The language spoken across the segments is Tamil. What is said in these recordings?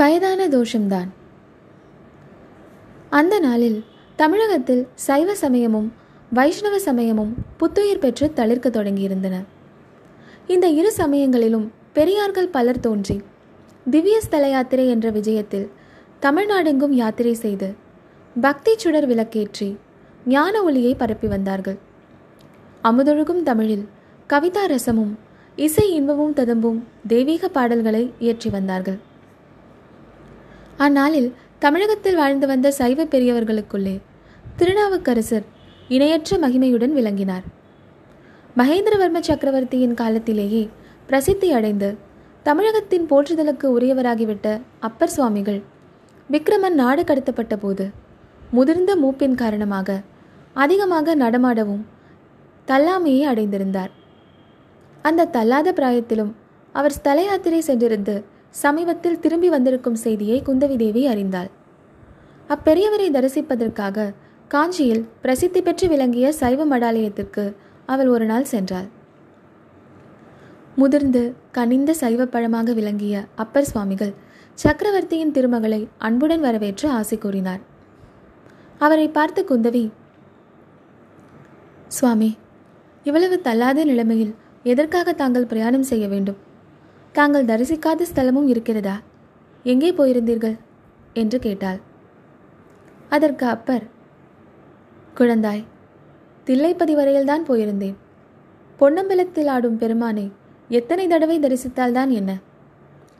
வயதான தோஷம்தான். அந்த நாளில் தமிழகத்தில் சைவ சமயமும் வைஷ்ணவ சமயமும் புத்துயிர் பெற்று தளிர்க்க தொடங்கியிருந்தன. இந்த இரு சமயங்களிலும் பெரியார்கள் பலர் தோன்றி திவ்ய ஸ்தல யாத்திரை என்ற விஜயத்தில் தமிழ்நாடெங்கும் யாத்திரை செய்து பக்தி சுடர் விளக்கேற்றி ஞான ஒளியை பரப்பி வந்தார்கள். அமுதொழுகும் தமிழில் கவிதா ரசமும் இசை இன்பமும் ததும்பும் தெய்வீக பாடல்களை இயற்றி வந்தார்கள். அந்நாளில் தமிழகத்தில் வாழ்ந்து வந்த சைவ பெரியவர்களுக்குள்ளே திருநாவுக்கரசர் இணையற்ற மகிமையுடன் விளங்கினார். மகேந்திரவர்ம சக்கரவர்த்தியின் காலத்திலேயே பிரசித்தி அடைந்து தமிழகத்தின் போற்றுதலுக்கு உரியவராகிவிட்ட அப்பர் சுவாமிகள் விக்ரமன் நாடு கடத்தப்பட்ட போது முதிர்ந்த மூப்பின் காரணமாக அதிகமாக நடமாடவும் தல்லாமையை அடைந்திருந்தார். அந்த தள்ளாத பிராயத்திலும் அவர் ஸ்தல யாத்திரை சென்றிருந்து சமீபத்தில் திரும்பி வந்திருக்கும் செய்தியை குந்தவி தேவி அறிந்தாள். அப்பெரியவரை தரிசிப்பதற்காக காஞ்சியில் பிரசித்தி பெற்று விளங்கிய சைவ மடாலயத்திற்கு அவள் ஒரு நாள் சென்றாள். முதிர்ந்து கனிந்த சைவ பழமாக விளங்கிய அப்பர் சுவாமிகள் சக்கரவர்த்தியின் திருமகளை அன்புடன் வரவேற்று ஆசை கூறினார். அவரை பார்த்து குந்தவி சுவாமி இவ்வளவு தள்ளாத நிலைமையில் எதற்காக தாங்கள் பிரயாணம் செய்ய வேண்டும்? தாங்கள் தரிசிக்காத ஸ்தலமும் இருக்கிறதா? எங்கே போயிருந்தீர்கள்? என்று கேட்டாள். அதற்கு அப்பர் குழந்தாய் தில்லைப்பதி வரையில்தான் போயிருந்தேன். பொன்னம்பலத்தில் ஆடும் பெருமானை எத்தனை தடவை தரிசித்தால்தான் என்ன?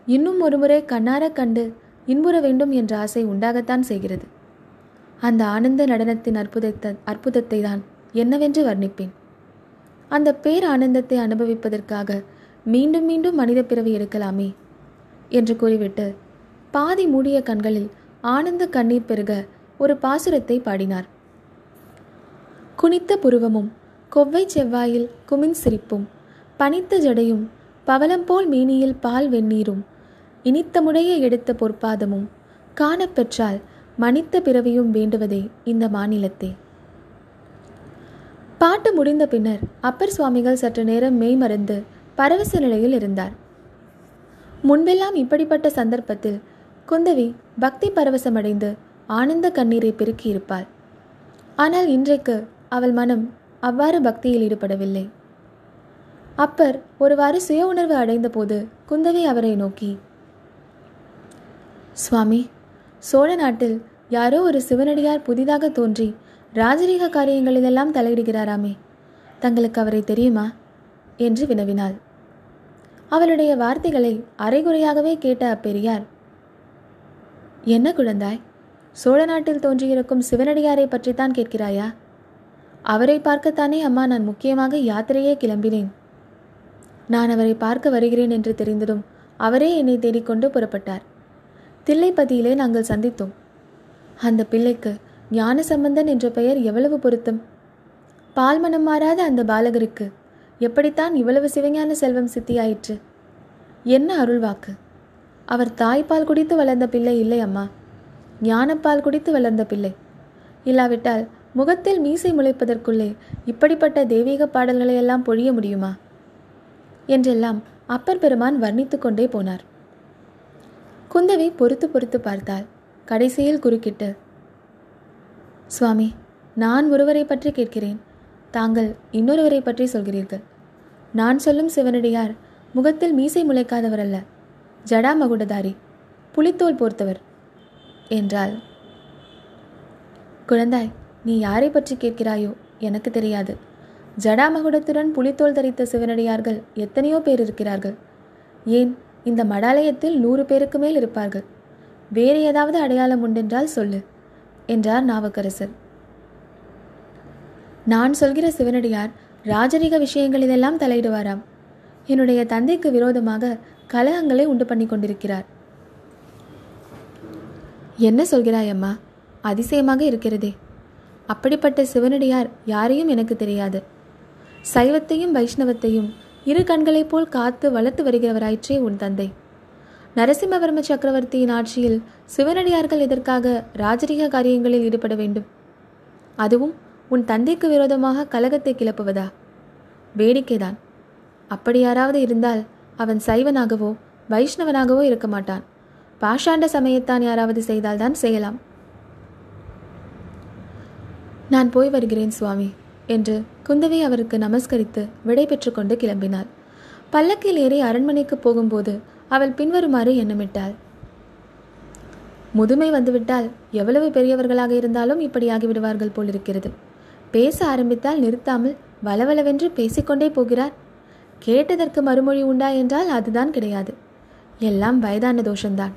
இன்னும் ஒருமுறை கண்ணார கண்டு இன்புற வேண்டும் என்ற ஆசை உண்டாகத்தான் செய்கிறது. அந்த ஆனந்த நடனத்தின் அற்புதத்தை அற்புதத்தை தான் என்னவென்று வர்ணிப்பேன். அந்த பேர் ஆனந்தத்தை அனுபவிப்பதற்காக மீண்டும் மீண்டும் மனித பிறவி எடுக்கலாமே என்று கூறிவிட்டு பாதி மூடிய கண்களில் ஆனந்த கண்ணீர் பெருக ஒரு பாசுரத்தை பாடினார். குனித்த புருவமும் கொவ்வை செவ்வாயில் குமின் சிரிப்பும் பனித்த ஜடையும் பவளம்போல் மேனியில் பால் வெந்நீரும் இனித்தமுடைய எடுத்த பொற்பாதமும் காணப்பெற்றால் மனித்த பிறவியும் வேண்டுவதே இந்த மாநிலத்தே. பாட்டு முடிந்த பின்னர் அப்பர் சுவாமிகள் சற்று நேரம் மெய்மறந்து பரவச நிலையில் இருந்தார். முன்பெல்லாம் இப்படிப்பட்ட சந்தர்ப்பத்தில் குந்தவி பக்தி பரவசமடைந்து ஆனந்த கண்ணீரை பெருக்கியிருப்பாள் ஆனால் இன்றைக்கு அவள் மனம் அவ்வாறு பக்தியில் ஈடுபடவில்லை. அப்பர் ஒருவாறு சுய உணர்வு அடைந்தபோது குந்தவி அவரை நோக்கி சுவாமி சோழ நாட்டில் யாரோ ஒரு சிவனடியார் புதிதாக தோன்றி ராஜரீக காரியங்களிலெல்லாம் தலையிடுகிறாராமே. தங்களுக்கு அவரை தெரியுமா? என்று வினவினாள். அவளுடைய வார்த்தைகளை அரைகுறையாகவே கேட்ட அப்பெரியார் என்ன குழந்தாய்? சோழ நாட்டில் தோன்றியிருக்கும் சிவனடியாரை பற்றித்தான் கேட்கிறாயா? அவரை பார்க்கத்தானே அம்மா நான் முக்கியமாக யாத்திரையே கிளம்பினேன். நான் அவரை பார்க்க வருகிறேன் என்று தெரிந்ததும் அவரே என்னை தேடிக்கொண்டு புறப்பட்டார். தில்லைப்பதியிலே நாங்கள் சந்தித்தோம். அந்த பிள்ளைக்கு ஞான சம்பந்தன் என்ற பெயர் எவ்வளவு பொருத்தம்? பால்மனம் மாறாத அந்த பாலகருக்கு எப்படித்தான் இவ்வளவு சிவஞான செல்வம் சித்தியாயிற்று? என்ன அருள்வாக்கு அவர் தாய்ப்பால் குடித்து வளர்ந்த பிள்ளை இல்லை அம்மா. ஞானப்பால் குடித்து வளர்ந்த பிள்ளை. இல்லாவிட்டால் முகத்தில் மீசை முளைப்பதற்குள்ளே இப்படிப்பட்ட தெய்வீக பாடல்களை எல்லாம் பொழிய முடியுமா? என்றெல்லாம் அப்பர் பெருமான் வர்ணித்து கொண்டே போனார். குந்தவி பொறுத்து பொறுத்து பார்த்தாள். கடைசியில் குறுக்கிட்டு சுவாமி நான் ஒருவரை பற்றி கேட்கிறேன். தாங்கள் இன்னொருவரை பற்றி சொல்கிறீர்கள். நான் சொல்லும் சிவனடியார் முகத்தில் மீசை முளைக்காதவர் அல்ல ஜடா மகுடதாரி புலித்தோல் போர்த்தவர் என்றாள். குழந்தாய் நீ யாரை பற்றி கேட்கிறாயோ எனக்கு தெரியாது. ஜடாமகுடத்துடன் புலித்தோல் தரித்த சிவனடியார்கள் எத்தனையோ பேர் இருக்கிறார்கள். ஏன் இந்த மடாலயத்தில் நூறு பேருக்கு மேல் இருப்பார்கள். வேறு ஏதாவது அடையாளம் உண்டென்றால் சொல்லு என்றார் நாவுக்கரசர். நான் சொல்கிற சிவனடியார் ராஜரிக விஷயங்களிலெல்லாம் தலையிடுவாராம். என்னுடைய தந்தைக்கு விரோதமாக கலகங்களை உண்டு பண்ணி கொண்டிருக்கிறார். என்ன சொல்கிறாய் அம்மா? அதிசயமாக இருக்கிறதே. அப்படிப்பட்ட சிவனடியார் யாரையும் எனக்கு தெரியாது. சைவத்தையும் வைஷ்ணவத்தையும் இரு கண்களைப் போல் காத்து வளர்த்து வருகிறவராயிற்றே உன் தந்தை. நரசிம்மவர்ம சக்கரவர்த்தியின் ஆட்சியில் சிவனடியார்கள் எதற்காக ராஜரீக காரியங்களில் ஈடுபட வேண்டும்? அதுவும் உன் தந்தைக்கு விரோதமாக கலகத்தை கிளப்புவதா? வேடிக்கைதான். அப்படி யாராவது இருந்தால் அவன் சைவனாகவோ வைஷ்ணவனாகவோ இருக்க மாட்டான். பாஷாண்ட சமயத்தான் யாராவது செய்தால்தான் செய்யலாம். நான் போய் வருகிறேன் சுவாமி என்று குந்தவை அவருக்கு நமஸ்கரித்து விடை பெற்றுக்கொண்டு கிளம்பினாள். பல்லக்கில் ஏறி அரண்மனைக்கு போகும்போது அவள் பின்வருமாறு எண்ணமிட்டாள். முதுமை வந்துவிட்டால் எவ்வளவு பெரியவர்களாக இருந்தாலும் இப்படி ஆகிவிடுவார்கள் போலிருக்கிறது. பேச ஆரம்பித்தால் நிறுத்தாமல் வளவளவென்று பேசிக்கொண்டே போகிறார். கேட்டதற்கு மறுமொழி உண்டா என்றால் அதுதான் கிடையாது. எல்லாம் வயதான தோஷந்தான்